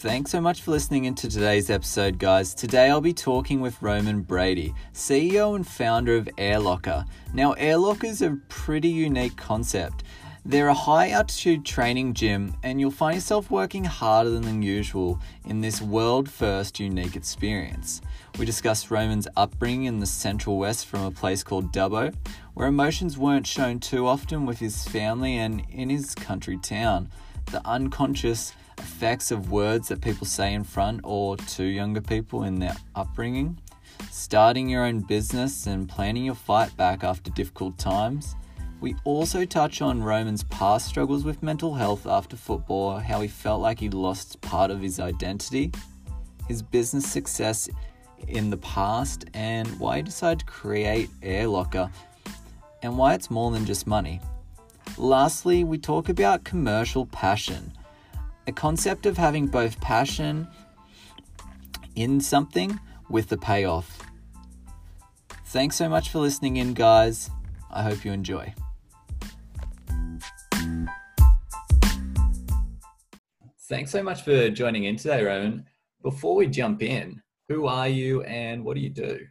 Thanks so much for listening into today's episode, guys. Today I'll be talking with Roman Brady, CEO and founder of Airlocker. Now, Airlocker is a pretty unique concept. They're a high altitude training gym, and you'll find yourself working harder than usual in this world first unique experience. We discussed Roman's upbringing in the Central West from a place called Dubbo, where emotions weren't shown too often with his family and in his country town. The unconscious effects of words that people say in front or to younger people in their upbringing, starting your own business and planning your fight back after difficult times. We also touch on Roman's past struggles with mental health after football, how he felt like he lost part of his identity, his business success in the past, and why he decided to create Airlocker, and why it's more than just money. Lastly, we talk about commercial passion a concept of having both passion in something with the payoff. Thanks so much for listening in, guys. I hope you enjoy. Thanks so much for joining in today, Roman. Before we jump in, who are you and what do you do?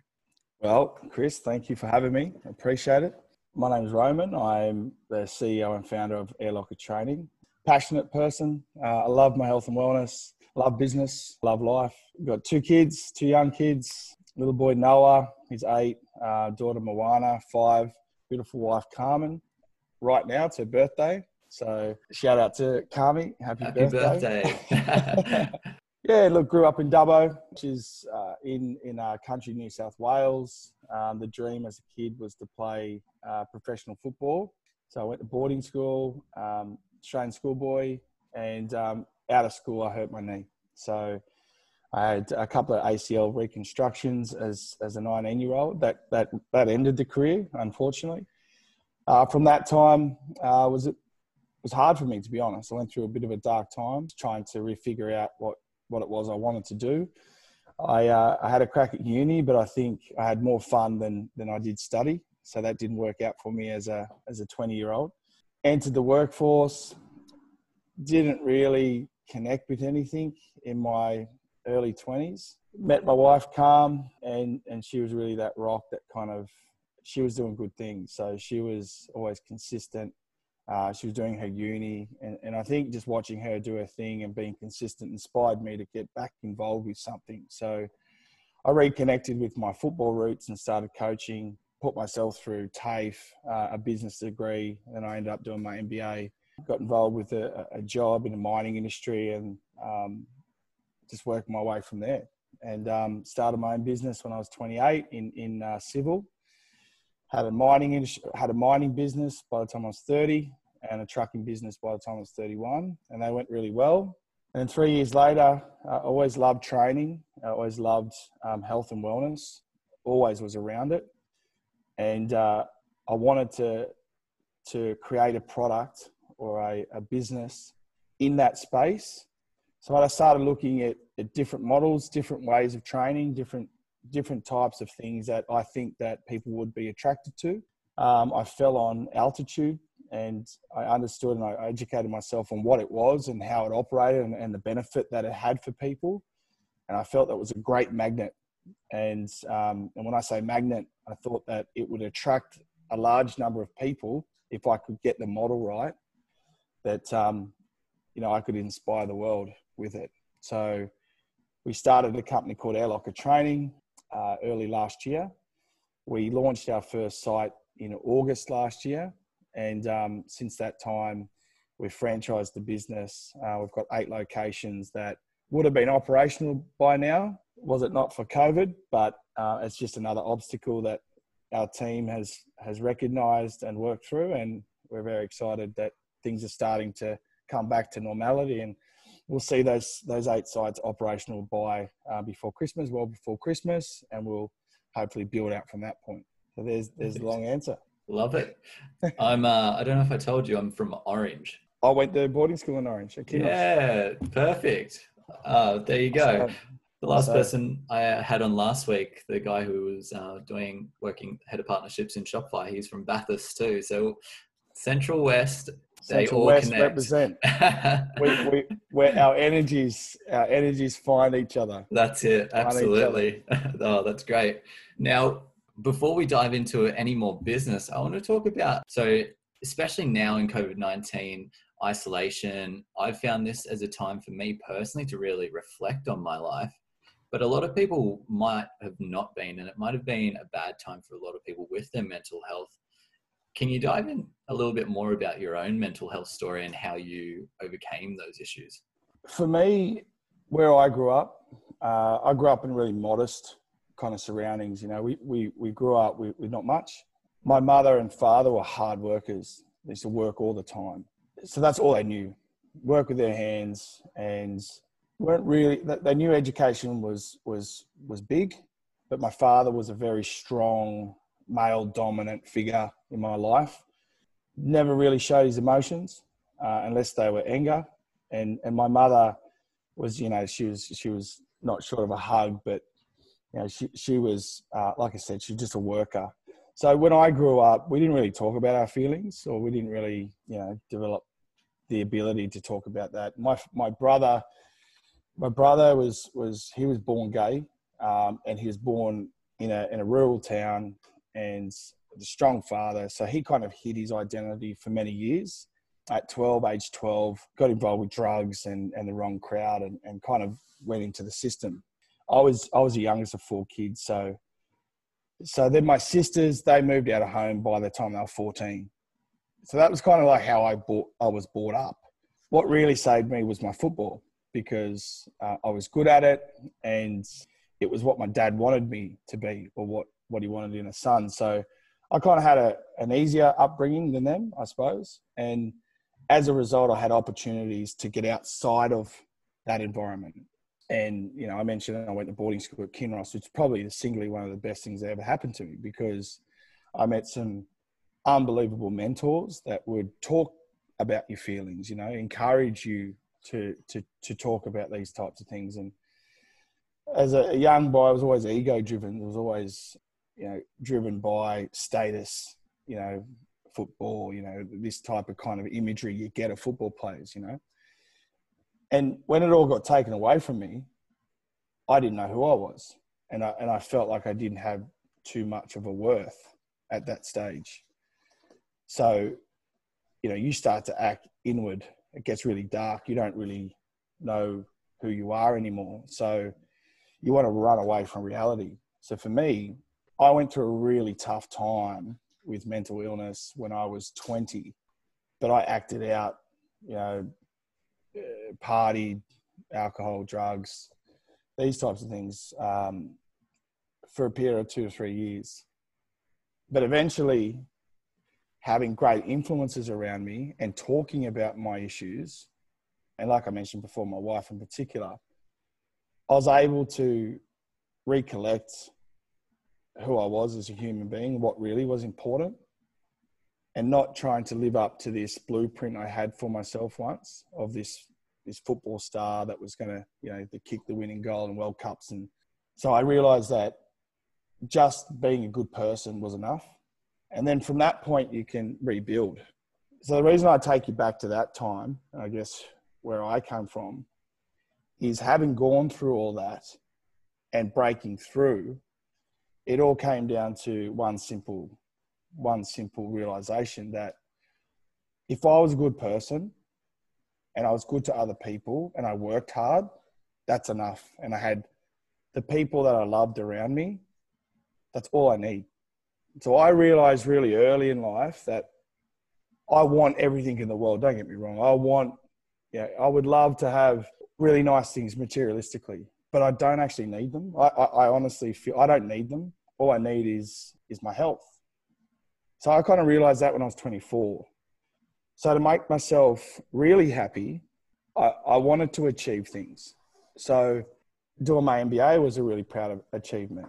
Well, Chris, thank you for having me. I appreciate it. My name is Roman. I'm the CEO and founder of Airlocker Training passionate person. Uh, I love my health and wellness, love business, love life. I've got two kids, two young kids. Little boy Noah, he's eight. Uh, daughter Moana, five. Beautiful wife Carmen. Right now, it's her birthday. So shout out to Carmi. Happy, Happy birthday. birthday. yeah, look, grew up in Dubbo, which is uh, in in uh, country New South Wales. Um, the dream as a kid was to play uh, professional football. So I went to boarding school, um, Australian schoolboy, and um, out of school, I hurt my knee. So I had a couple of ACL reconstructions as as a 19 year old. That that that ended the career, unfortunately. Uh, from that time, uh, was it was hard for me to be honest. I went through a bit of a dark time, trying to refigure out what what it was I wanted to do. I uh, I had a crack at uni, but I think I had more fun than than I did study. So that didn't work out for me as a as a 20 year old entered the workforce, didn't really connect with anything in my early 20s. Met my wife, Carm, and, and she was really that rock that kind of, she was doing good things. So she was always consistent. Uh, she was doing her uni. And, and I think just watching her do her thing and being consistent inspired me to get back involved with something. So I reconnected with my football roots and started coaching put myself through TAFE, uh, a business degree, and I ended up doing my MBA. Got involved with a, a job in the mining industry and um, just worked my way from there. And um, started my own business when I was 28 in in uh, civil. Had a mining had a mining business by the time I was 30, and a trucking business by the time I was 31, and they went really well. And three years later, I always loved training. I always loved um, health and wellness. Always was around it and uh, I wanted to to create a product or a, a business in that space. So I started looking at, at different models, different ways of training, different different types of things that I think that people would be attracted to. Um, I fell on altitude and I understood and I educated myself on what it was and how it operated and, and the benefit that it had for people. And I felt that was a great magnet and um, and when I say magnet, I thought that it would attract a large number of people if I could get the model right. That um, you know I could inspire the world with it. So we started a company called Airlocker Training uh, early last year. We launched our first site in August last year, and um, since that time, we've franchised the business. Uh, we've got eight locations that would have been operational by now, was it not for COVID, but uh, it's just another obstacle that our team has has recognised and worked through, and we're very excited that things are starting to come back to normality, and we'll see those those eight sites operational by uh, before Christmas, well before Christmas, and we'll hopefully build out from that point. So there's there's the long answer. Love it. I'm uh, I don't know if I told you I'm from Orange. I went to boarding school in Orange. Yeah, perfect. Uh, there you go. The last person I had on last week, the guy who was uh, doing working head of partnerships in Shopify, he's from Bathurst too. So Central West, they Central all West connect. represent. we, we, where our energies, our energies find each other. That's it. Absolutely. oh, that's great. Now, before we dive into any more business, I want to talk about so, especially now in COVID 19 isolation, I've found this as a time for me personally to really reflect on my life. But a lot of people might have not been, and it might have been a bad time for a lot of people with their mental health. Can you dive in a little bit more about your own mental health story and how you overcame those issues? For me, where I grew up, uh, I grew up in really modest kind of surroundings. You know, we, we, we grew up with, with not much. My mother and father were hard workers. They used to work all the time. So that's all they knew work with their hands and weren't really, they knew education was, was, was big, but my father was a very strong male dominant figure in my life. Never really showed his emotions uh, unless they were anger. And, and my mother was, you know, she was, she was not short of a hug, but you know, she, she was, uh, like I said, she's just a worker. So when I grew up, we didn't really talk about our feelings or we didn't really, you know, develop the ability to talk about that. My, my brother, my brother was, was, he was born gay um, and he was born in a, in a rural town and the strong father. So he kind of hid his identity for many years. At 12, age 12, got involved with drugs and, and the wrong crowd and, and kind of went into the system. I was I was the youngest of four kids, so so then my sisters they moved out of home by the time they were 14. So that was kind of like how I bought I was brought up. What really saved me was my football because uh, I was good at it and it was what my dad wanted me to be or what what he wanted in a son. So I kind of had a, an easier upbringing than them, I suppose. And as a result, I had opportunities to get outside of that environment and you know, I mentioned I went to boarding school at Kinross, which is probably singly one of the best things that ever happened to me because I met some unbelievable mentors that would talk about your feelings, you know, encourage you to to to talk about these types of things. And as a young boy, I was always ego driven. I was always, you know, driven by status, you know, football, you know, this type of kind of imagery you get of football players, you know. And when it all got taken away from me, I didn't know who I was. And I, and I felt like I didn't have too much of a worth at that stage. So, you know, you start to act inward. It gets really dark. You don't really know who you are anymore. So you want to run away from reality. So for me, I went through a really tough time with mental illness when I was 20, but I acted out, you know, partied, alcohol, drugs, these types of things um, for a period of two or three years. But eventually, having great influences around me and talking about my issues, and like I mentioned before, my wife in particular, I was able to recollect who I was as a human being, what really was important, and not trying to live up to this blueprint I had for myself once of this this football star that was going to you know to kick the winning goal in World Cups, and so I realised that just being a good person was enough, and then from that point you can rebuild. So the reason I take you back to that time, I guess where I came from, is having gone through all that and breaking through. It all came down to one simple one simple realization that if I was a good person and I was good to other people and I worked hard, that's enough. And I had the people that I loved around me, that's all I need. So I realized really early in life that I want everything in the world. Don't get me wrong. I want, yeah, I would love to have really nice things materialistically, but I don't actually need them. I, I, I honestly feel I don't need them. All I need is is my health. So I kind of realized that when I was 24. So to make myself really happy, I, I wanted to achieve things. So doing my MBA was a really proud achievement,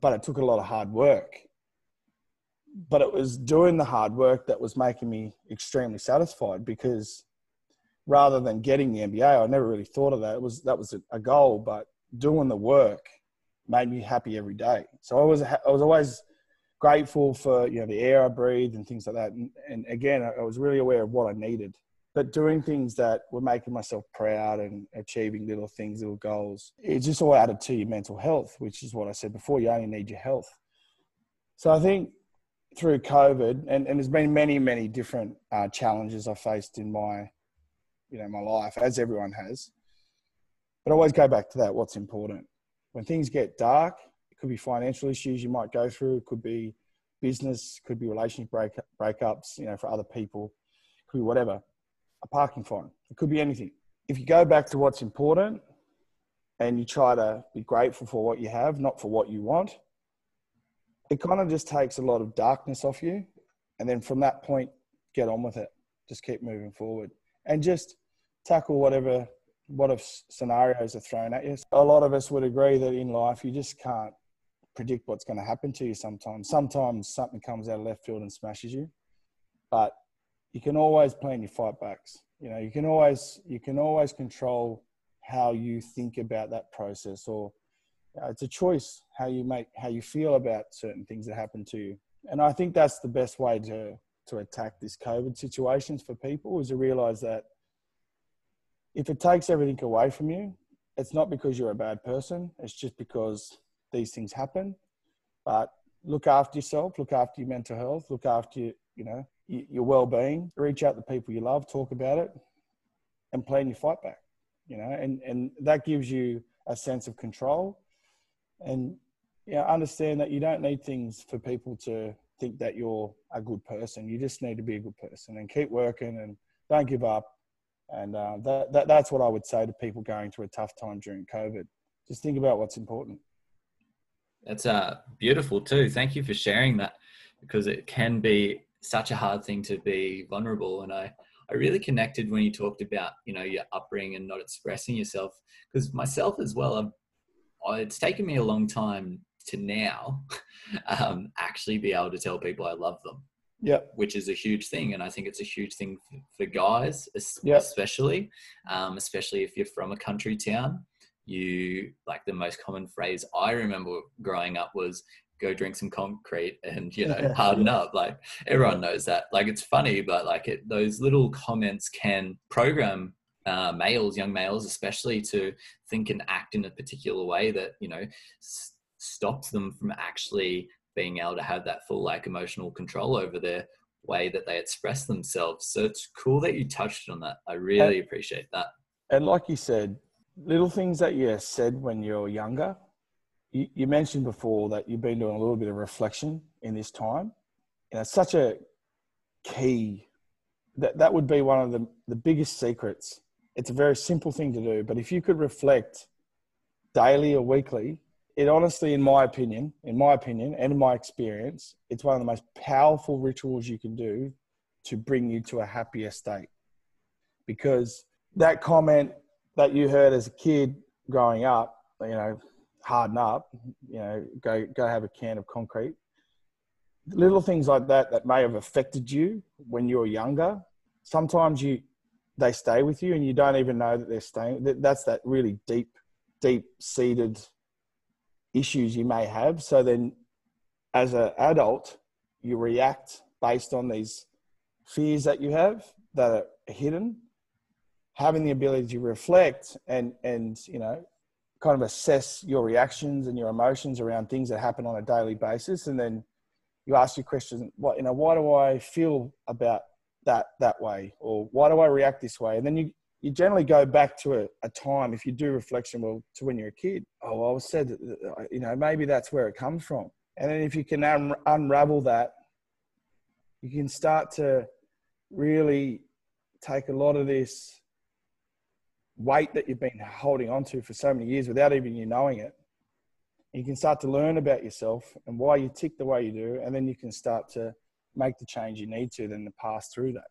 but it took a lot of hard work. But it was doing the hard work that was making me extremely satisfied because rather than getting the MBA, I never really thought of that. It was that was a goal, but doing the work made me happy every day. So I was I was always grateful for you know the air I breathe and things like that. And, and again, I was really aware of what I needed, but doing things that were making myself proud and achieving little things, little goals, it just all added to your mental health, which is what I said before. You only need your health. So I think through COVID, and, and there's been many, many different uh, challenges I faced in my, you know, my life, as everyone has. But I always go back to that. What's important when things get dark? It could be financial issues you might go through. It could be business. Could be relationship break, breakups. You know, for other people, it could be whatever. A parking fine. It could be anything. If you go back to what's important, and you try to be grateful for what you have, not for what you want, it kind of just takes a lot of darkness off you. And then from that point, get on with it. Just keep moving forward and just tackle whatever what if scenarios are thrown at you. A lot of us would agree that in life you just can't predict what's going to happen to you sometimes. Sometimes something comes out of left field and smashes you, but you can always plan your fight backs. You know, you can always you can always control how you think about that process or uh, it's a choice how you make how you feel about certain things that happen to you and i think that's the best way to to attack this covid situations for people is to realize that if it takes everything away from you it's not because you're a bad person it's just because these things happen but look after yourself look after your mental health look after your, you know your well-being reach out to people you love talk about it and plan your fight back you know and and that gives you a sense of control and yeah, understand that you don't need things for people to think that you're a good person. You just need to be a good person and keep working and don't give up. And uh, that, that that's what I would say to people going through a tough time during COVID. Just think about what's important. That's uh, beautiful too. Thank you for sharing that because it can be such a hard thing to be vulnerable. And I, I really connected when you talked about, you know, your upbringing and not expressing yourself because myself as well, I've it's taken me a long time to now um, actually be able to tell people I love them. Yeah, which is a huge thing, and I think it's a huge thing for, guys, yep. especially, um, especially if you're from a country town. You like the most common phrase I remember growing up was "go drink some concrete" and you know harden up. Like everyone knows that. Like it's funny, but like it, those little comments can program uh, males, young males especially, to think and act in a particular way that you know s- stops them from actually being able to have that full like emotional control over their way that they express themselves. So it's cool that you touched on that. I really and, appreciate that. And like you said, little things that you said when you're younger. You, you mentioned before that you've been doing a little bit of reflection in this time. You know, it's such a key that that would be one of the, the biggest secrets it's a very simple thing to do, but if you could reflect daily or weekly, it honestly, in my opinion, in my opinion and in my experience, it's one of the most powerful rituals you can do to bring you to a happier state. Because that comment that you heard as a kid growing up, you know, harden up, you know, go go have a can of concrete. Little things like that that may have affected you when you were younger. Sometimes you they stay with you and you don't even know that they're staying. That's that really deep, deep seated issues you may have. So then, as an adult, you react based on these fears that you have that are hidden. Having the ability to reflect and and you know, kind of assess your reactions and your emotions around things that happen on a daily basis, and then you ask your question: What you know? Why do I feel about that that way? Or why do i react this way? And then you you generally go back to a, a time if you do reflection well to when you're a kid. Oh i was said you know maybe that's where it comes from. And then if you can un- unravel that you can start to really take a lot of this weight that you've been holding on to for so many years without even you knowing it you can start to learn about yourself and why you tick the way you do and then you can start to make the change you need to, then to pass through that.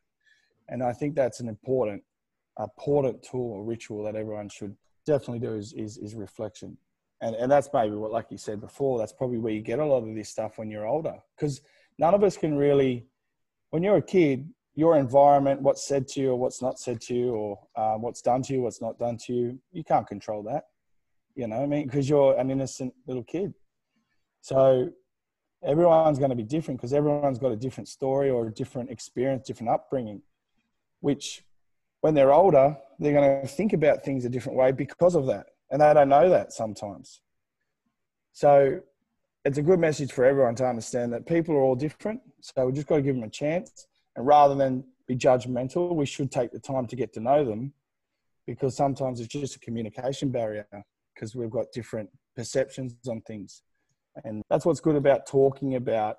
And I think that's an important, important tool or ritual that everyone should definitely do is, is, is reflection. And, and that's maybe what, like you said before, that's probably where you get a lot of this stuff when you're older. Because none of us can really, when you're a kid, your environment, what's said to you or what's not said to you, or uh, what's done to you, what's not done to you, you can't control that. You know, I mean, because you're an innocent little kid. So everyone's going to be different because everyone's got a different story or a different experience, different upbringing, which when they're older, they're going to think about things a different way because of that. And they don't know that sometimes. So it's a good message for everyone to understand that people are all different. So we just got to give them a chance. And rather than be judgmental, we should take the time to get to know them because sometimes it's just a communication barrier because we've got different perceptions on things. And that's what's good about talking about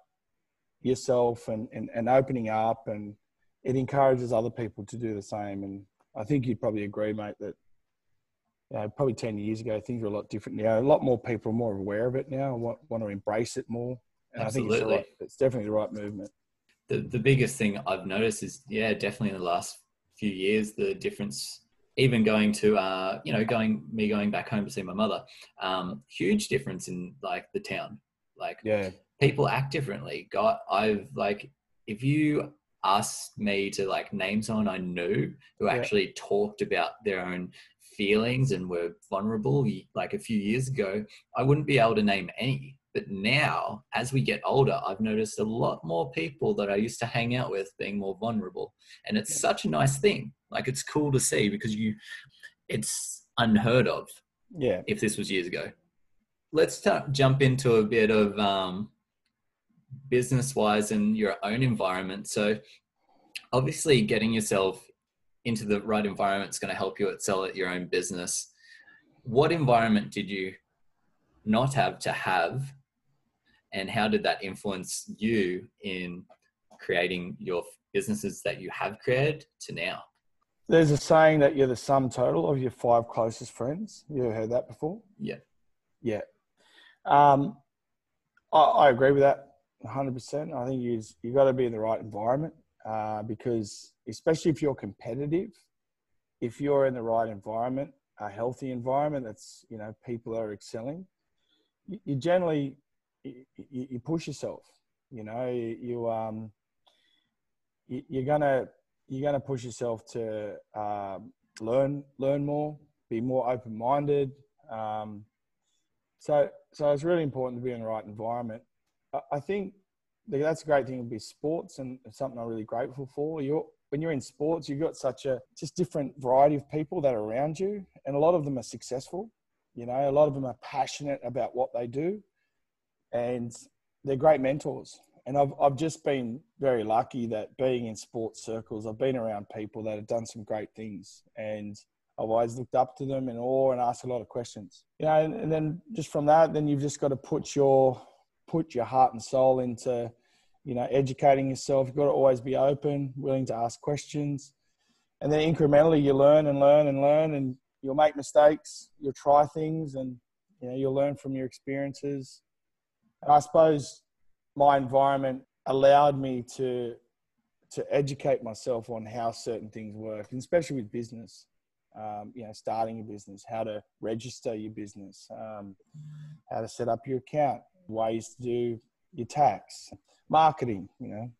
yourself and, and, and opening up and it encourages other people to do the same. And I think you'd probably agree, mate, that you know, probably 10 years ago, things were a lot different now. A lot more people are more aware of it now, want, want to embrace it more. And Absolutely. I think it's, right, it's definitely the right movement. The, the biggest thing I've noticed is, yeah, definitely in the last few years, the difference even going to uh, you know going me going back home to see my mother um, huge difference in like the town. Like yeah. people act differently. Got i've like if you asked me to like name someone i knew who actually talked about their own feelings and were vulnerable like a few years ago i wouldn't be able to name any but now, as we get older, I've noticed a lot more people that I used to hang out with being more vulnerable. And it's such a nice thing. Like it's cool to see because you, it's unheard of. Yeah. If this was years ago. Let's t- jump into a bit of um, business wise and your own environment. So, obviously, getting yourself into the right environment is going to help you excel at your own business. What environment did you not have to have and how did that influence you in creating your businesses that you have created to now? There's a saying that you're the sum total of your five closest friends. You ever heard that before? Yeah. Yeah. Um, I, I, agree with that 100%. I think you you got to be in the right environment uh, because, especially if you're competitive, if you're in the right environment, a healthy environment that's you know people are excelling, you, you generally you, you push yourself. You know, you, you um, you, you're gonna you're gonna push yourself to um, learn learn more, be more open minded. Um, so so it's really important to be in the right environment. I, I think that's a great thing to be sports and something I'm really grateful for. You're when you're in sports, you've got such a just different variety of people that are around you, and a lot of them are successful. You know, a lot of them are passionate about what they do and they're great mentors. And I've, I've just been very lucky that being in sports circles, I've been around people that have done some great things. And I've always looked up to them in awe and asked a lot of questions. You know, and, and then just from that, then you've just got to put your put your heart and soul into, you know, educating yourself. You've got to always be open, willing to ask questions. And then incrementally you learn and learn and learn and you'll make mistakes, you'll try things and you know, you'll learn from your experiences and I suppose my environment allowed me to to educate myself on how certain things work, and especially with business. Um, you know, starting a business, how to register your business, um, how to set up your account, ways to do your tax, marketing. You know,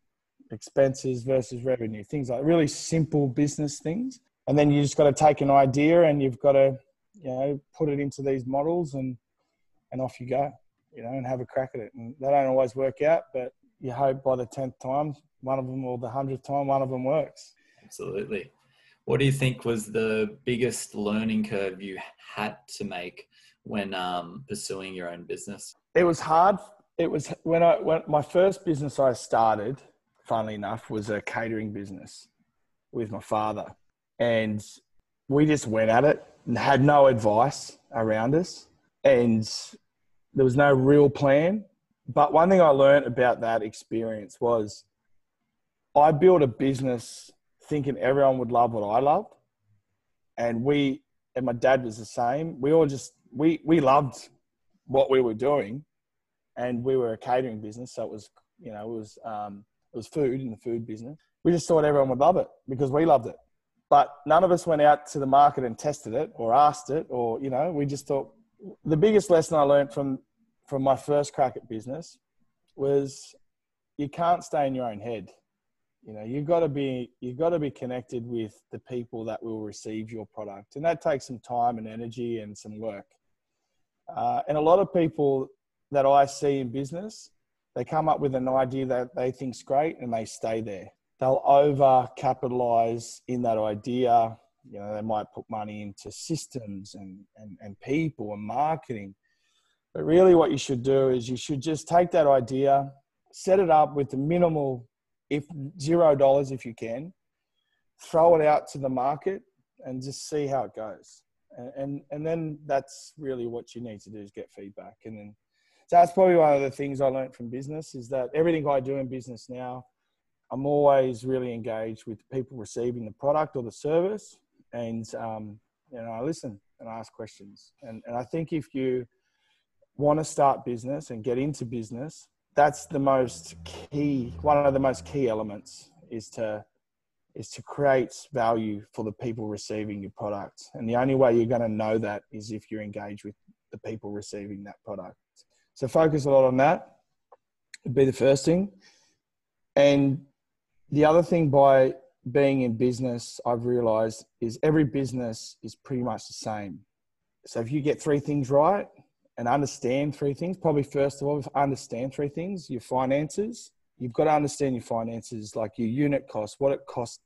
expenses versus revenue, things like really simple business things. And then you just got to take an idea and you've got to, you know, put it into these models and and off you go you know, and have a crack at it. And they don't always work out, but you hope by the 10th time, one of them or the 100th time, one of them works. Absolutely. What do you think was the biggest learning curve you had to make when um, pursuing your own business? It was hard. It was when I when my first business I started, funnily enough, was a catering business with my father, and we just went at it and had no advice around us. And there was no real plan. But one thing I learned about that experience was I built a business thinking everyone would love what I loved. And we, and my dad was the same. We all just, we, we loved what we were doing. And we were a catering business. So it was, you know, it was, um, it was food in the food business. We just thought everyone would love it because we loved it. But none of us went out to the market and tested it or asked it or, you know, we just thought the biggest lesson I learned from from my first crack at business was you can't stay in your own head. You know, you've got to be you've got to be connected with the people that will receive your product, and that takes some time and energy and some work. Uh, and a lot of people that I see in business, they come up with an idea that they think's great and they stay there. They'll over capitalize in that idea. You know, they might put money into systems and, and, and people and marketing. But really, what you should do is you should just take that idea, set it up with the minimal, if zero dollars if you can, throw it out to the market and just see how it goes. And, and, and then that's really what you need to do is get feedback. And then, so that's probably one of the things I learned from business is that everything I do in business now, I'm always really engaged with people receiving the product or the service. And, um, you know, I listen and ask questions. And, and I think if you want to start business and get into business, that's the most key, one of the most key elements is to is to create value for the people receiving your product. And the only way you're going to know that is if you're engaged with the people receiving that product. So focus a lot on that would be the first thing. And the other thing by being in business, I've realized is every business is pretty much the same. So if you get three things right and understand three things, probably first of all, understand three things, your finances, you've got to understand your finances, like your unit cost, what it costs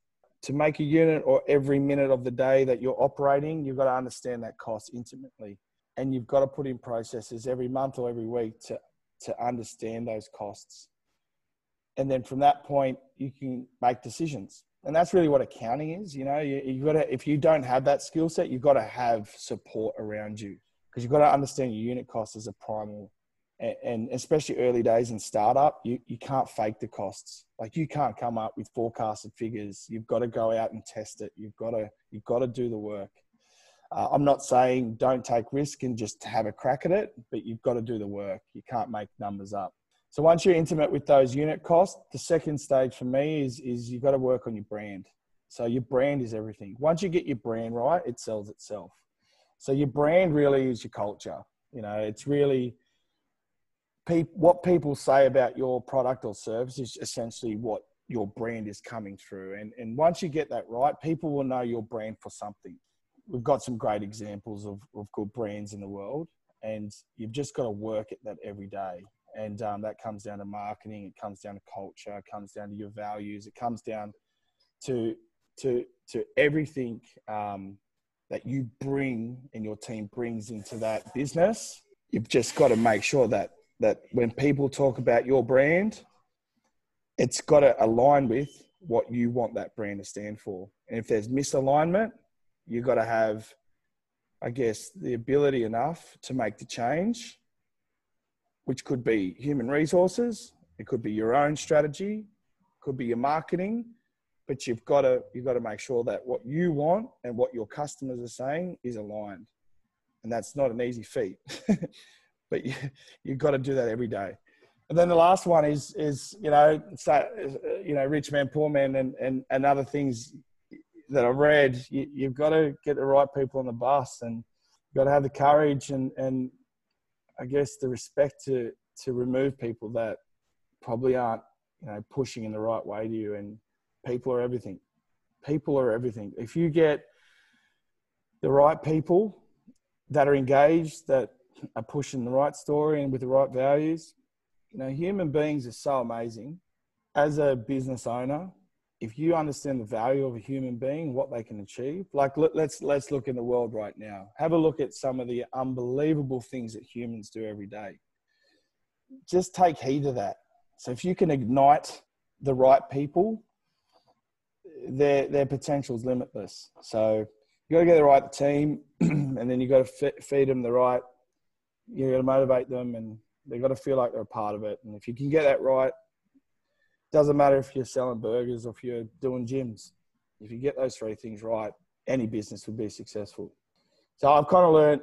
to make a unit or every minute of the day that you're operating, you've got to understand that cost intimately. And you've got to put in processes every month or every week to, to understand those costs. And then from that point, you can make decisions. And that's really what accounting is. You know, you, you've got to, if you don't have that skill set, you've got to have support around you because you've got to understand your unit cost as a primal and especially early days in startup, you, you can't fake the costs. Like you can't come up with forecasted figures. You've got to go out and test it. You've got to you've got to do the work. Uh, I'm not saying don't take risk and just have a crack at it, but you've got to do the work. You can't make numbers up. So once you're intimate with those unit costs, the second stage for me is is you've got to work on your brand. So your brand is everything. Once you get your brand right, it sells itself. So your brand really is your culture. You know, it's really what people say about your product or service is essentially what your brand is coming through. And, and once you get that right, people will know your brand for something. We've got some great examples of, of good brands in the world, and you've just got to work at that every day. And um, that comes down to marketing, it comes down to culture, it comes down to your values, it comes down to to to everything um, that you bring and your team brings into that business. You've just got to make sure that that when people talk about your brand, it's got to align with what you want that brand to stand for. And if there's misalignment, you've got to have, I guess, the ability enough to make the change, which could be human resources, it could be your own strategy, could be your marketing, but you've got to you've got to make sure that what you want and what your customers are saying is aligned. And that's not an easy feat. but you, you've got to do that every day. And then the last one is, is you know, so, you know, rich man, poor man, and, and, and other things that I've read. You, you've got to get the right people on the bus, and you've got to have the courage and, and I guess the respect to to remove people that probably aren't, you know, pushing in the right way to you. And people are everything. People are everything. If you get the right people that are engaged, that are pushing the right story and with the right values. You know, human beings are so amazing. As a business owner, if you understand the value of a human being, what they can achieve, like let's let's look in the world right now. Have a look at some of the unbelievable things that humans do every day. Just take heed of that. So if you can ignite the right people, their their potential is limitless. So you got to get the right team, and then you got to feed them the right you got to motivate them and they've got to feel like they're a part of it. And if you can get that right, doesn't matter if you're selling burgers or if you're doing gyms. If you get those three things right, any business will be successful. So I've kind of learned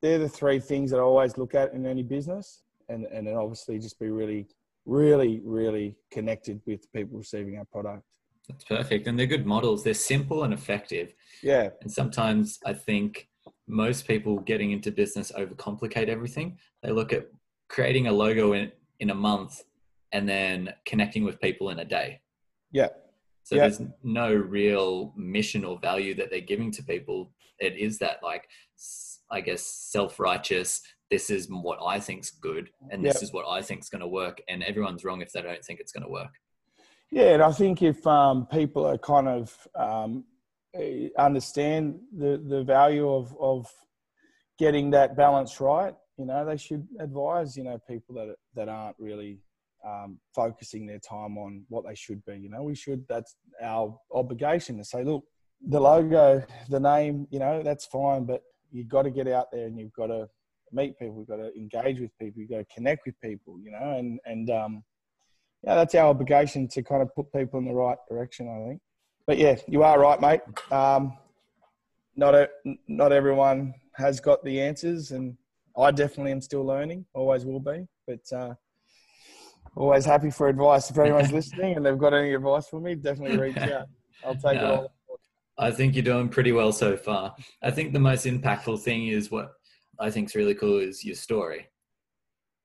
they're the three things that I always look at in any business, and and then obviously just be really, really, really connected with people receiving our product. That's perfect, and they're good models. They're simple and effective. Yeah. And sometimes I think most people getting into business overcomplicate everything. They look at creating a logo in, in a month and then connecting with people in a day. Yeah. So yeah. there's no real mission or value that they're giving to people. It is that like, I guess, self-righteous. this is what I think's good, and this is what I think's going to work, and everyone's wrong if they don't think it's going to work. Yeah, and I think if um, people are kind of um, eh, understand the the value of of getting that balance right, you know, they should advise you know people that that aren't really um, focusing their time on what they should be. You know, we should. That's our obligation to say, look, the logo, the name, you know, that's fine, but you've got to get out there and you've got to meet people. You've got to engage with people. You've got to connect with people. You know, and and um, yeah, that's our obligation to kind of put people in the right direction. I think. But yeah, you are right, mate. Um, not a, not everyone has got the answers, and I definitely am still learning. Always will be. But uh, always happy for advice. If anyone's listening and they've got any advice for me, definitely reach out. I'll take no, it all. I think you're doing pretty well so far. I think the most impactful thing is what I think is really cool is your story.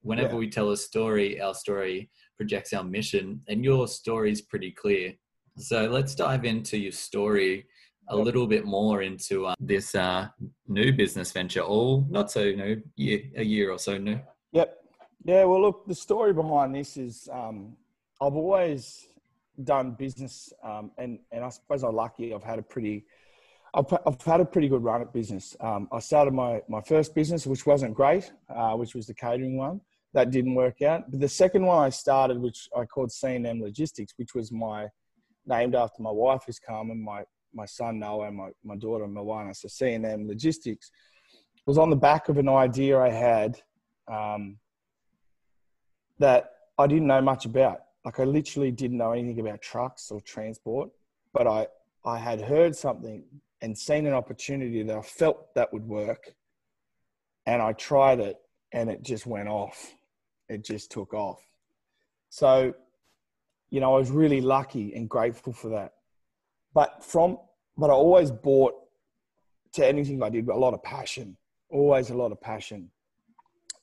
Whenever yeah. we tell a story, our story projects our mission, and your story is pretty clear. So let's dive into your story a little bit more into uh, this uh, new business venture, all not so new, year, a year or so new. Yep. Yeah, well, look, the story behind this is um, I've always done business, um, and and I suppose I'm lucky. I've had a pretty, I've, I've had a pretty good run at business. Um, I started my my first business, which wasn't great, uh, which was the catering one. That didn't work out. But the second one I started, which I called C&M Logistics, which was my named after my wife, is Carmen, my my son Noah, and my my daughter Moana. So C&M Logistics was on the back of an idea I had. Um, that I didn't know much about. Like I literally didn't know anything about trucks or transport, but I, I had heard something and seen an opportunity that I felt that would work. And I tried it and it just went off. It just took off. So, you know, I was really lucky and grateful for that. But from, but I always bought to anything I did a lot of passion, always a lot of passion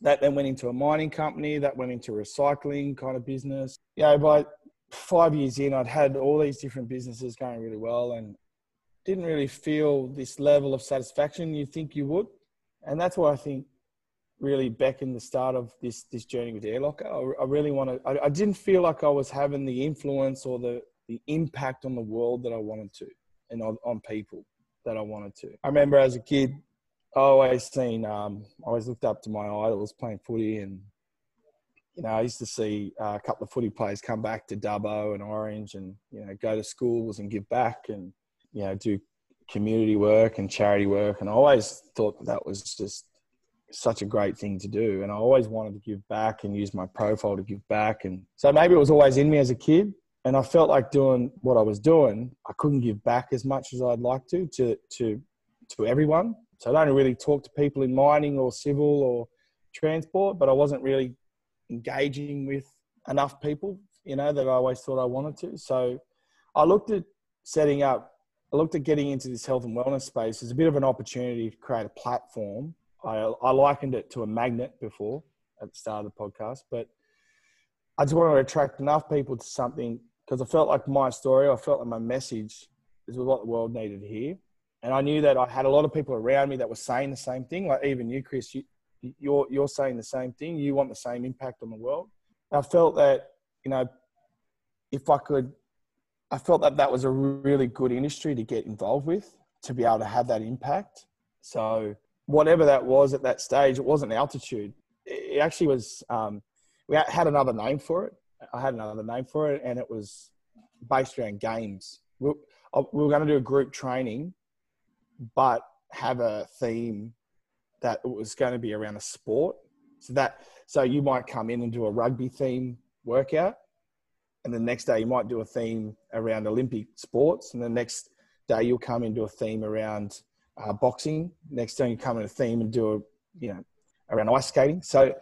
that then went into a mining company that went into recycling kind of business you know by five years in i'd had all these different businesses going really well and didn't really feel this level of satisfaction you think you would and that's why i think really back in the start of this this journey with airlocker i, I really want to I, I didn't feel like i was having the influence or the the impact on the world that i wanted to and on, on people that i wanted to. I remember as a kid I always seen, um, I always looked up to my idols playing footy, and you know, I used to see uh, a couple of footy players come back to Dubbo and Orange, and you know, go to schools and give back, and you know, do community work and charity work, and I always thought that, that was just such a great thing to do, and I always wanted to give back and use my profile to give back, and so maybe it was always in me as a kid, and I felt like doing what I was doing, I couldn't give back as much as I'd like to to to to everyone so I don't really talk to people in mining or civil or transport, but I wasn't really engaging with enough people, you know, that I always thought I wanted to. So I looked at setting up, I looked at getting into this health and wellness space as a bit of an opportunity to create a platform. I, I likened it to a magnet before at the start of the podcast, but I just wanted to attract enough people to something because I felt like my story, I felt like my message is what the world needed to hear and I knew that I had a lot of people around me that were saying the same thing. Like even you, Chris, you, you're you're saying the same thing. You want the same impact on the world. I felt that you know, if I could, I felt that that was a really good industry to get involved with to be able to have that impact. So whatever that was at that stage, it wasn't altitude. It actually was. Um, we had another name for it. I had another name for it, and it was based around games. We, we were going to do a group training but have a theme that was going to be around a sport. So that so you might come in and do a rugby theme workout, and the next day you might do a theme around Olympic sports, and the next day you'll come into a theme around uh, boxing. Next time you come in a theme and do a you know around ice skating. So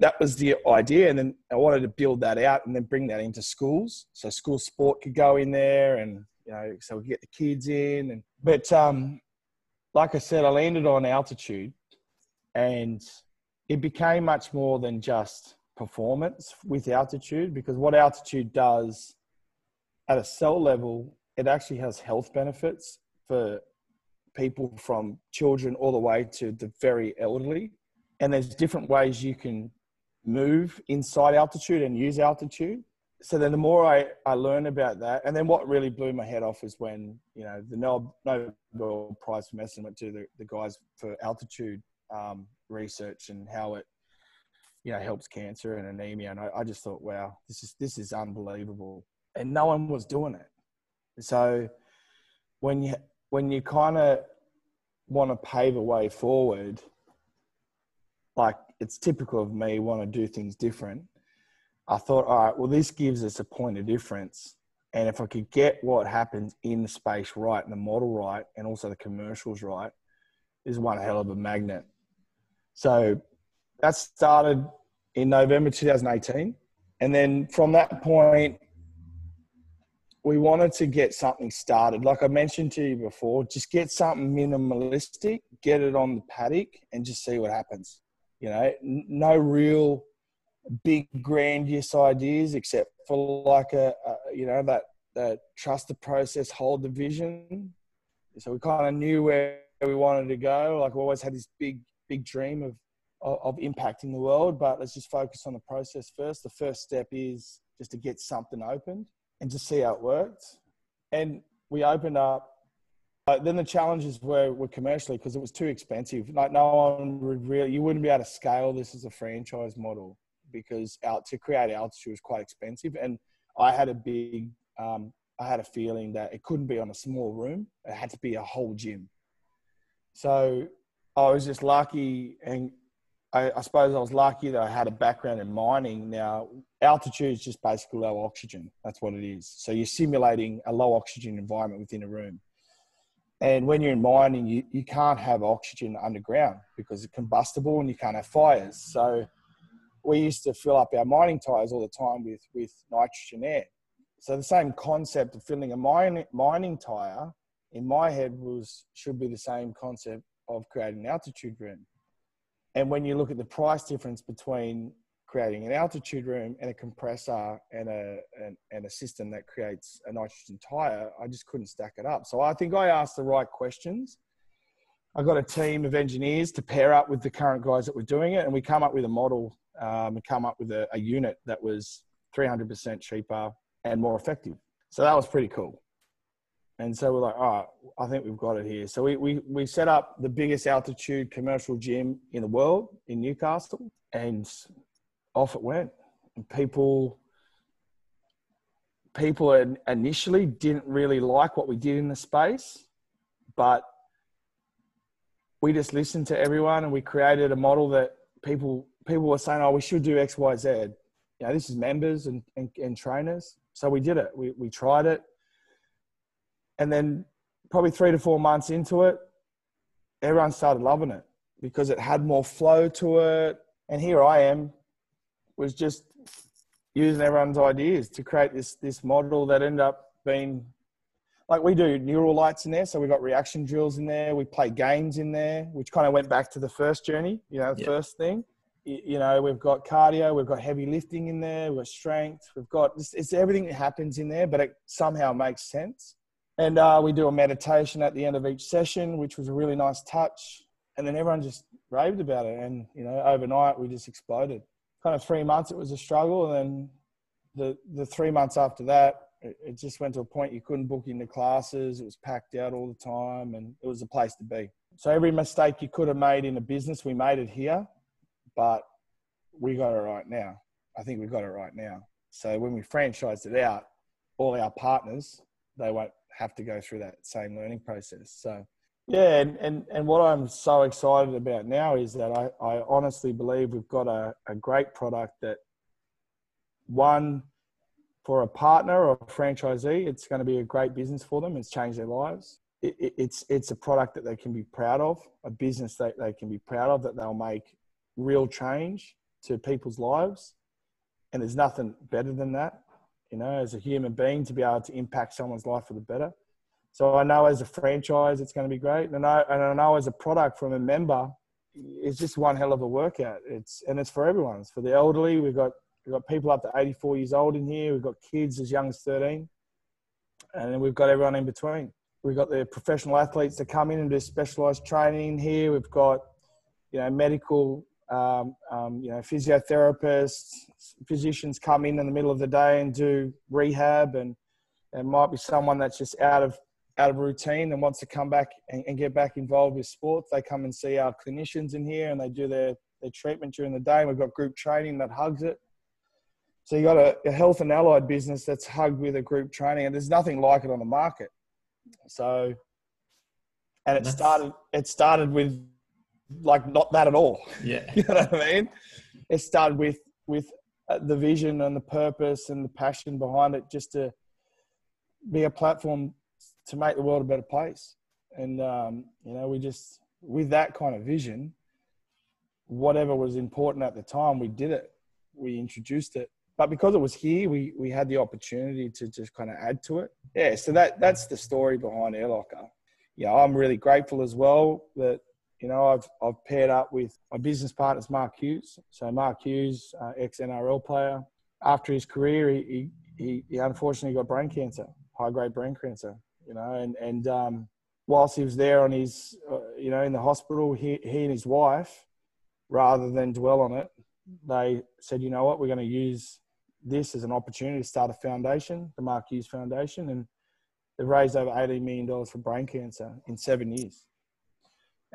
that was the idea, and then I wanted to build that out and then bring that into schools. So school sport could go in there, and you know, so we get the kids in. And but um, like I said, I landed on altitude and it became much more than just performance with altitude because what altitude does at a cell level, it actually has health benefits for people from children all the way to the very elderly. and there's different ways you can move inside altitude and use altitude. So then the more I, I learn about that, and then what really blew my head off is when, you know, the Nobel Prize for Medicine went to the, the guys for altitude um, research and how it, you know, helps cancer and anemia. And I, I just thought, wow, this is, this is unbelievable. And no one was doing it. So when you, when you kind of want to pave a way forward, like it's typical of me want to do things different. I thought, all right, well, this gives us a point of difference. And if I could get what happens in the space right and the model right and also the commercials right, is one hell of a magnet. So that started in November 2018. And then from that point, we wanted to get something started. Like I mentioned to you before, just get something minimalistic, get it on the paddock, and just see what happens. You know, no real big grandiose ideas except for like a, a you know that that trust the process, hold the vision. So we kind of knew where we wanted to go. Like we always had this big big dream of, of of impacting the world, but let's just focus on the process first. The first step is just to get something opened and just see how it worked. And we opened up uh, then the challenges were, were commercially because it was too expensive. Like no one would really, you wouldn't be able to scale this as a franchise model because out to create altitude was quite expensive. And I had a big, um, I had a feeling that it couldn't be on a small room. It had to be a whole gym. So I was just lucky, and I, I suppose I was lucky that I had a background in mining. Now altitude is just basically low oxygen. That's what it is. So you're simulating a low oxygen environment within a room. And when you're in mining, you, you can't have oxygen underground because it's combustible and you can't have fires. So we used to fill up our mining tires all the time with, with nitrogen air. So the same concept of filling a mining, mining tire in my head was should be the same concept of creating an altitude room. And when you look at the price difference between creating an altitude room and a compressor and a and, and, a system that creates a nitrogen tire i just couldn't stack it up. So i think i asked the right questions. I got a team of engineers to pair up with the current guys that were doing it and we come up with a model um, and come up with a, a unit that was 300% cheaper and more effective. So that was pretty cool and so we're like, all right, I think we've got it here. So we, we, we set up the biggest altitude commercial gym in the world in Newcastle. And off it went. And people people initially didn't really like what we did in the space, but we just listened to everyone and we created a model that people people were saying, "Oh, we should do X, Y, Z. Z." You know, this is members and, and, and trainers. So we did it. We we tried it, and then probably three to four months into it, everyone started loving it because it had more flow to it. And here I am, was just using everyone's ideas to create this this model that ended up being like we do neural lights in there so we got reaction drills in there we play games in there which kind of went back to the first journey you know the yeah. first thing you know we've got cardio we've got heavy lifting in there we've got strength we've got it's, it's everything that happens in there but it somehow makes sense and uh, we do a meditation at the end of each session which was a really nice touch and then everyone just raved about it and you know overnight we just exploded kind of three months it was a struggle, and then the the three months after that, it, it just went to a point you couldn't book into classes. It was packed out all the time, and it was a place to be. So every mistake you could have made in a business, we made it here, but we got it right now. I think we got it right now. So when we franchised it out, all our partners they won't have to go through that same learning process. So yeah, and, and, and what I'm so excited about now is that I, I honestly believe we've got a, a great product that, one, for a partner or a franchisee, it's going to be a great business for them. It's changed their lives. It, it, it's, it's a product that they can be proud of, a business that they can be proud of, that they'll make real change to people's lives. And there's nothing better than that, you know, as a human being to be able to impact someone's life for the better. So I know as a franchise, it's going to be great, and I and I know as a product from a member, it's just one hell of a workout. It's and it's for everyone. It's for the elderly. We've got we've got people up to 84 years old in here. We've got kids as young as 13, and then we've got everyone in between. We've got the professional athletes that come in and do specialized training here. We've got you know medical Um, um, you know, physiotherapists, physicians come in in the middle of the day and do rehab, and it might be someone that's just out of out of routine and wants to come back and, and get back involved with sports. They come and see our clinicians in here, and they do their their treatment during the day. We've got group training that hugs it. So you got a, a health and allied business that's hugged with a group training, and there's nothing like it on the market. So, and it started. It started with like not that at all. Yeah, you know what I mean. It started with with uh, the vision and the purpose and the passion behind it, just to be a platform to make the world a better place. And um, you know, we just with that kind of vision, whatever was important at the time, we did it. We introduced it. But because it was here, we, we had the opportunity to just kind of add to it. Yeah, so that that's the story behind Airlocker. Yeah, I'm really grateful as well that you know I've I've paired up with my business partners, Mark Hughes. So Mark Hughes, uh, ex NRL player. After his career, he, he he unfortunately got brain cancer, high grade brain cancer. You know, and and um, whilst he was there on his, uh, you know, in the hospital, he he and his wife rather than dwell on it, they said, you know what, we're going to use this as an opportunity to start a foundation, the Mark Hughes Foundation, and they've raised over $18 million for brain cancer in seven years.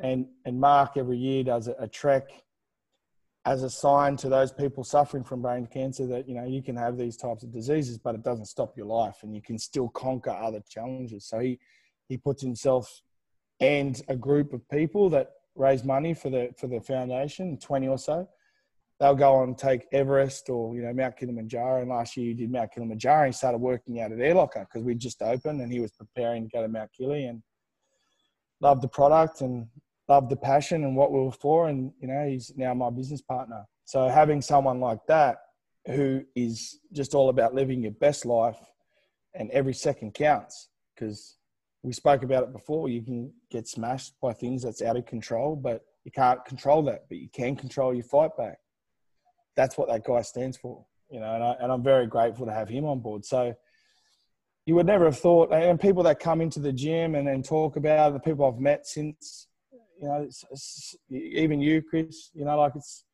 And, and Mark every year does a, a trek as a sign to those people suffering from brain cancer that, you know, you can have these types of diseases, but it doesn't stop your life and you can still conquer other challenges. So he, he puts himself and a group of people that raise money for the for the foundation, twenty or so. They'll go on and take Everest or you know Mount Kilimanjaro. And last year he did Mount Kilimanjaro. He started working out at Airlocker because we just opened and he was preparing to go to Mount Kili and loved the product and loved the passion and what we were for. And you know he's now my business partner. So having someone like that who is just all about living your best life and every second counts because we spoke about it before. You can get smashed by things that's out of control, but you can't control that. But you can control your fight back. That's what that guy stands for, you know. And, I, and I'm very grateful to have him on board. So you would never have thought. And people that come into the gym and then talk about it, the people I've met since, you know, it's, it's, even you, Chris. You know, like it's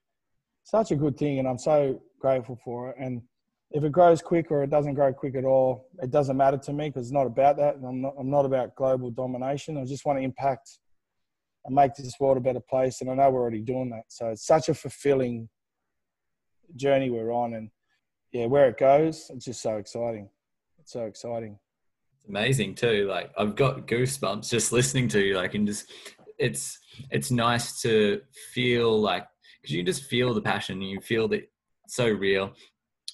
such a good thing, and I'm so grateful for it. And if it grows quick or it doesn't grow quick at all, it doesn't matter to me because it's not about that. And I'm not, I'm not about global domination. I just want to impact and make this world a better place. And I know we're already doing that. So it's such a fulfilling journey we're on. And yeah, where it goes, it's just so exciting. It's so exciting. It's amazing too. Like I've got goosebumps just listening to you. Like, and just, it's, it's nice to feel like, because you just feel the passion and you feel that so real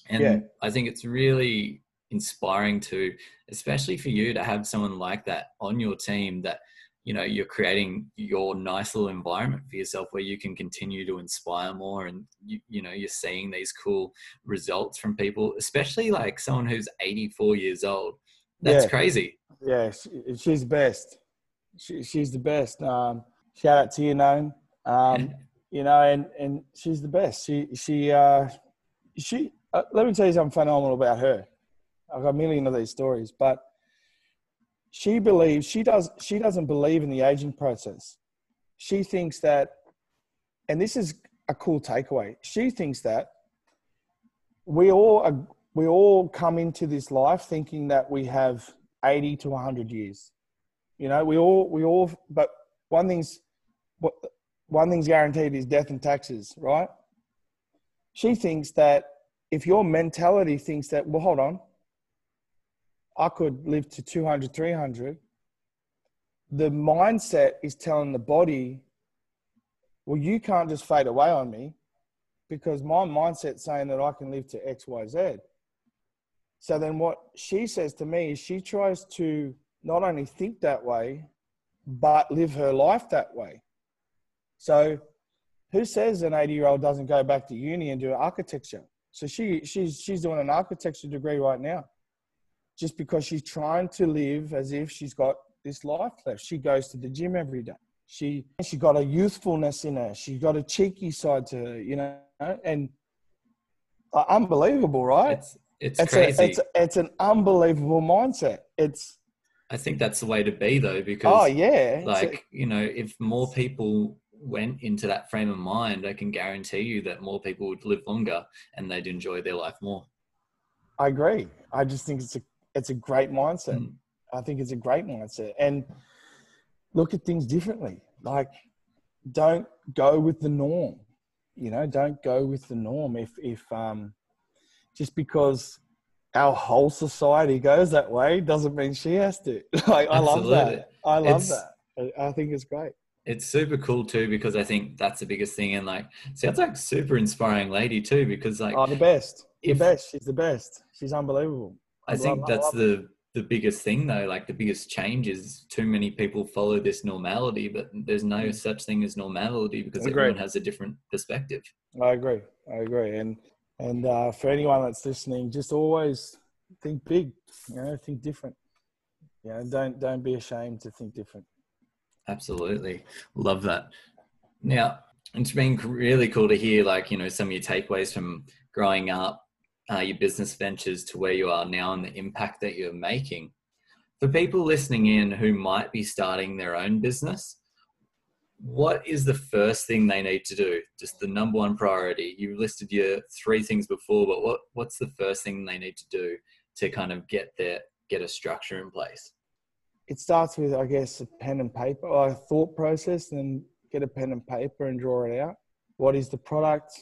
and yeah. I think it's really inspiring to, especially for you to have someone like that on your team that, you know, you're creating your nice little environment for yourself where you can continue to inspire more and, you, you know, you're seeing these cool results from people, especially like someone who's 84 years old. That's yeah. crazy. Yeah, she's best. She, she's the best. Um, shout out to you, known. Um, you know, and, and she's the best. She, she, uh, she, uh, let me tell you something phenomenal about her. I've got a million of these stories, but she believes she does she doesn't believe in the aging process. She thinks that, and this is a cool takeaway. She thinks that we all are, we all come into this life thinking that we have 80 to 100 years. You know, we all we all but one thing's what one thing's guaranteed is death and taxes, right? She thinks that if your mentality thinks that, well, hold on, I could live to 200, 300, the mindset is telling the body, well, you can't just fade away on me because my mindset's saying that I can live to X, Y, Z. So then what she says to me is she tries to not only think that way, but live her life that way. So who says an 80 year old doesn't go back to uni and do architecture? So she she's she's doing an architecture degree right now, just because she's trying to live as if she's got this life left. She goes to the gym every day. She she got a youthfulness in her. She got a cheeky side to her, you know, and uh, unbelievable, right? It's it's, it's crazy. A, it's, it's an unbelievable mindset. It's. I think that's the way to be though, because oh yeah, like a, you know, if more people went into that frame of mind, I can guarantee you that more people would live longer and they'd enjoy their life more. I agree. I just think it's a it's a great mindset. Mm. I think it's a great mindset. And look at things differently. Like don't go with the norm. You know, don't go with the norm if if um just because our whole society goes that way doesn't mean she has to. like I love that. I love it's, that. I think it's great. It's super cool too because I think that's the biggest thing. And like, sounds like super inspiring lady too because like, oh, the best, if, the best. She's the best. She's unbelievable. I, I think love, that's the the biggest thing though. Like the biggest change is too many people follow this normality, but there's no mm. such thing as normality because everyone has a different perspective. I agree. I agree. And and uh, for anyone that's listening, just always think big. You know, think different. You know, don't don't be ashamed to think different. Absolutely. Love that. Now, it's been really cool to hear, like, you know, some of your takeaways from growing up, uh, your business ventures to where you are now and the impact that you're making. For people listening in who might be starting their own business, what is the first thing they need to do? Just the number one priority. You listed your three things before, but what, what's the first thing they need to do to kind of get their get a structure in place? it starts with, I guess, a pen and paper, or a thought process, and get a pen and paper and draw it out. What is the product?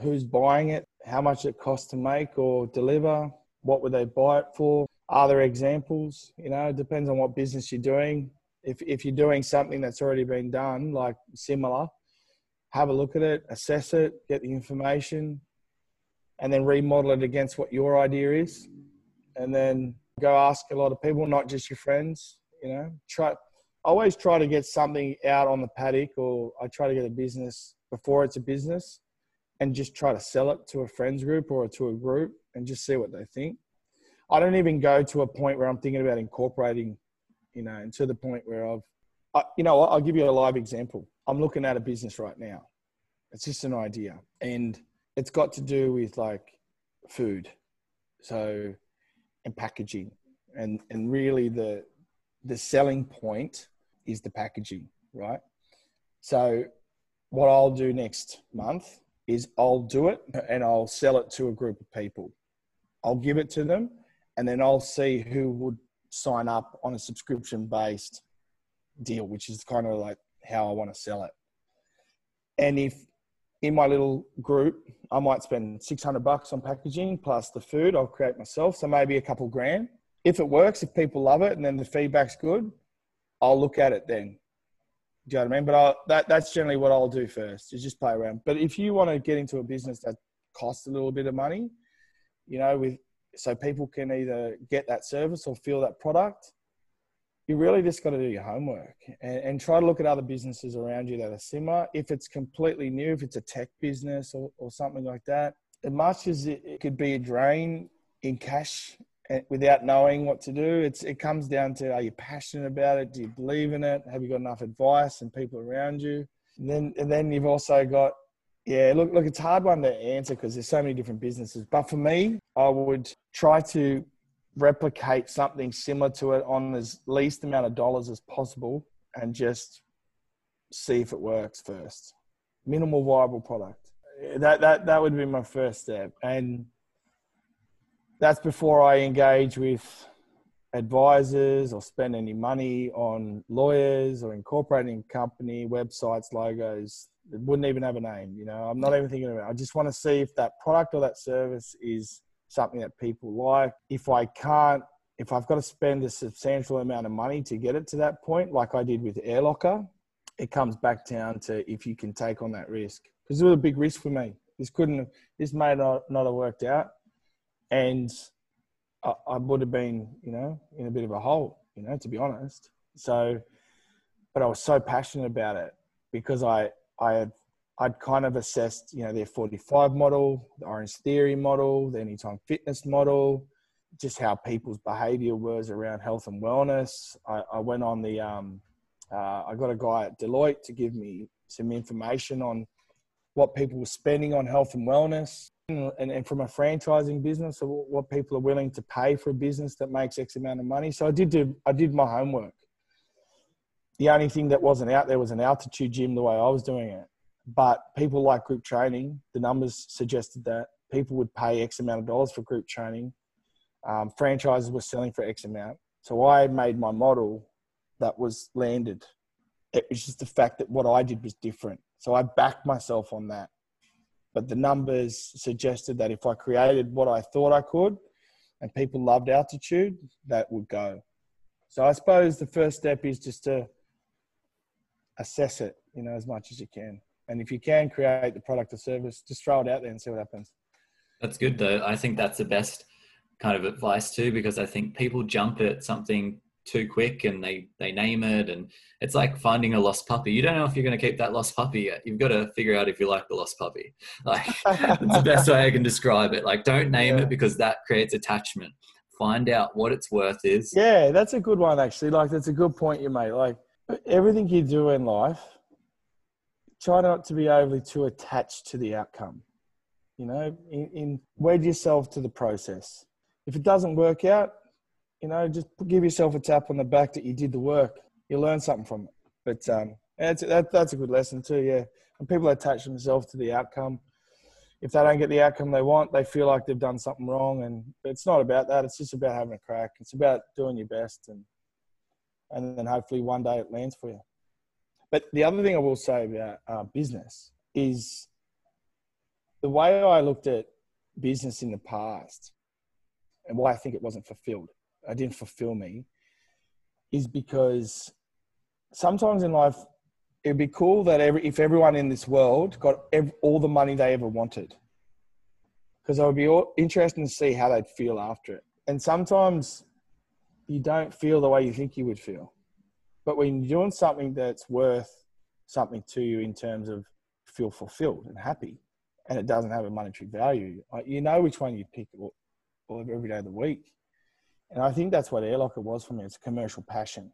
Who's buying it? How much it costs to make or deliver? What would they buy it for? Are there examples? You know, it depends on what business you're doing. If, if you're doing something that's already been done, like similar, have a look at it, assess it, get the information, and then remodel it against what your idea is. And then go ask a lot of people, not just your friends, you know, try always try to get something out on the paddock, or I try to get a business before it's a business, and just try to sell it to a friends group or to a group, and just see what they think. I don't even go to a point where I'm thinking about incorporating, you know, and to the point where I've, I, you know, I'll give you a live example. I'm looking at a business right now. It's just an idea, and it's got to do with like food, so and packaging, and and really the the selling point is the packaging, right? So, what I'll do next month is I'll do it and I'll sell it to a group of people. I'll give it to them and then I'll see who would sign up on a subscription based deal, which is kind of like how I want to sell it. And if in my little group, I might spend 600 bucks on packaging plus the food I'll create myself. So maybe a couple grand if it works, if people love it, and then the feedback's good, I'll look at it then. Do you know what I mean? But I'll, that that's generally what I'll do first is just play around. But if you want to get into a business that costs a little bit of money, you know, with so people can either get that service or feel that product, you really just got to do your homework and, and, try to look at other businesses around you that are similar. If it's completely new, if it's a tech business or, or something like that, as much as it, it could be a drain in cash eh, without knowing what to do. It's it comes down to are you passionate about it? Do you believe in it? Have you got enough advice and people around you? And then and then you've also got yeah, look look it's a hard one to answer because there's so many different businesses. But for me, I would try to replicate something similar to it on as least amount of dollars as possible and just see if it works first. Minimal viable product. That that that would be my first step. And that's before I engage with advisors or spend any money on lawyers or incorporating company websites, logos. It wouldn't even have a name. You know, I'm not even thinking about it. I just want to see if that product or that service is something that people like. If I can't, if I've got to spend a substantial amount of money to get it to that point, like I did with AirLocker, it comes back down to if you can take on that risk. Because it was a big risk for me. This couldn't, this may not, not have worked out and I, I would have been, you know, in a bit of a hole, you know, to be honest. So, but I was so passionate about it because I I had I'd kind of assessed, you know, the F45 model, the Orange Theory model, the Anytime Fitness model, just how people's behavior was around health and wellness. I, I went on the, um, uh, I got a guy at Deloitte to give me some information on what people were spending on health and wellness and, and from a franchising business what people are willing to pay for a business that makes X amount of money. So I did do, I did my homework. The only thing that wasn't out there was an altitude gym the way I was doing it. But people like group training. The numbers suggested that people would pay X amount of dollars for group training. Um, franchises were selling for X amount. So I made my model that was landed. It was just the fact that what I did was different. So I backed myself on that. But the numbers suggested that if I created what I thought I could and people loved altitude, that would go. So I suppose the first step is just to assess it, you know, as much as you can. And if you can create the product or service, just throw it out there and see what happens. That's good though. I think that's the best kind of advice too, because I think people jump at something too quick and they they name it and it's like finding a lost puppy you don't know if you're going to keep that lost puppy yet you've got to figure out if you like the lost puppy like it's the best way i can describe it like don't name yeah. it because that creates attachment find out what its worth is yeah that's a good one actually like that's a good point you made like everything you do in life try not to be overly too attached to the outcome you know in, in wed yourself to the process if it doesn't work out you know, just give yourself a tap on the back that you did the work. You learn something from it. But um, that's, that, that's a good lesson too, yeah. And people attach themselves to the outcome. If they don't get the outcome they want, they feel like they've done something wrong. And it's not about that. It's just about having a crack. It's about doing your best, and and then hopefully one day it lands for you. But the other thing I will say about uh, business is the way I looked at business in the past and why I think it wasn't fulfilled I didn't fulfill me is because sometimes in life it'd be cool that every, if everyone in this world got all the money they ever wanted because I would be all, interested to see how they'd feel after it and sometimes you don't feel the way you think you would feel but when you're doing something that's worth something to you in terms of feel fulfilled and happy and it doesn't have a monetary value you know which one you pick every day of the week and I think that's what Airlocker was for me. It's a commercial passion.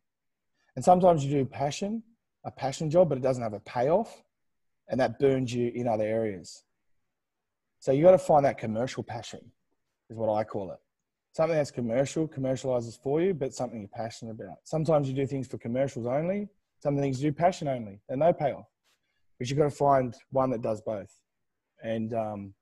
And sometimes you do passion, a passion job, but it doesn't have a payoff. And that burns you in other areas. So you got to find that commercial passion, is what I call it. Something that's commercial, commercializes for you, but something you're passionate about. Sometimes you do things for commercials only. Some things you do passion only. And they pay off. But you've got to find one that does both. And, um,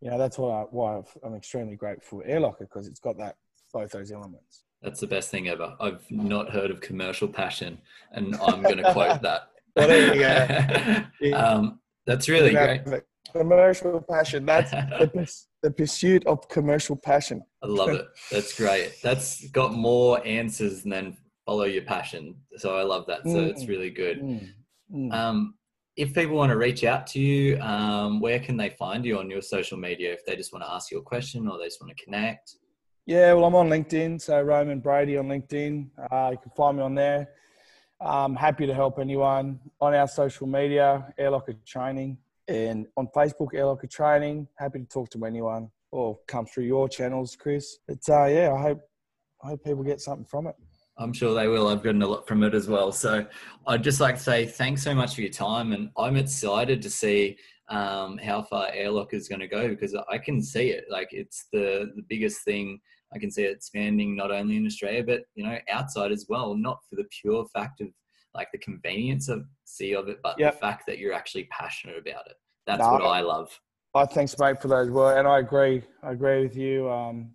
you know, that's why, I, why I'm extremely grateful for Airlocker because it's got that both those elements. That's the best thing ever. I've not heard of commercial passion, and I'm going to quote that. well, there you go. um, that's really great. Commercial passion. That's the, the pursuit of commercial passion. I love it. That's great. That's got more answers than follow your passion. So I love that. So mm. it's really good. Mm. Mm. Um, if people want to reach out to you, um, where can they find you on your social media if they just want to ask you a question or they just want to connect? Yeah, well, I'm on LinkedIn, so Roman Brady on LinkedIn. Uh, you can find me on there. I'm happy to help anyone on our social media, Airlocker Training, and on Facebook, Airlocker Training. Happy to talk to anyone or come through your channels, Chris. But uh, yeah, I hope I hope people get something from it. I'm sure they will. I've gotten a lot from it as well. So I'd just like to say thanks so much for your time, and I'm excited to see um, how far Airlocker is going to go because I can see it. Like it's the the biggest thing I can see it expanding not only in Australia but you know outside as well. Not for the pure fact of like the convenience of see of it, but yep. the fact that you're actually passionate about it. That's no, what I love. I thanks, mate, for those words, and I agree. I agree with you. Um,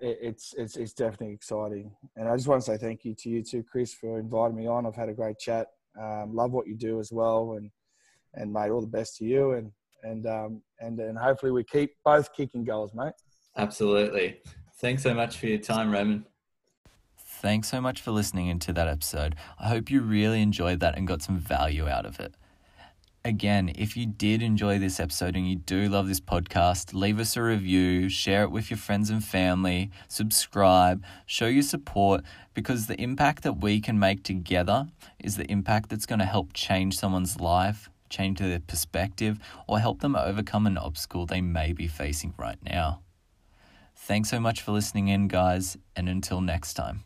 it, it's it's it's definitely exciting, and I just want to say thank you to you too, Chris, for inviting me on. I've had a great chat. Um, love what you do as well, and and mate, all the best to you, and and um, and and hopefully we keep both kicking goals, mate. Absolutely. Thanks so much for your time, Roman. Thanks so much for listening into that episode. I hope you really enjoyed that and got some value out of it. Again, if you did enjoy this episode and you do love this podcast, leave us a review, share it with your friends and family, subscribe, show your support because the impact that we can make together is the impact that's going to help change someone's life, change their perspective, or help them overcome an obstacle they may be facing right now. Thanks so much for listening in, guys, and until next time.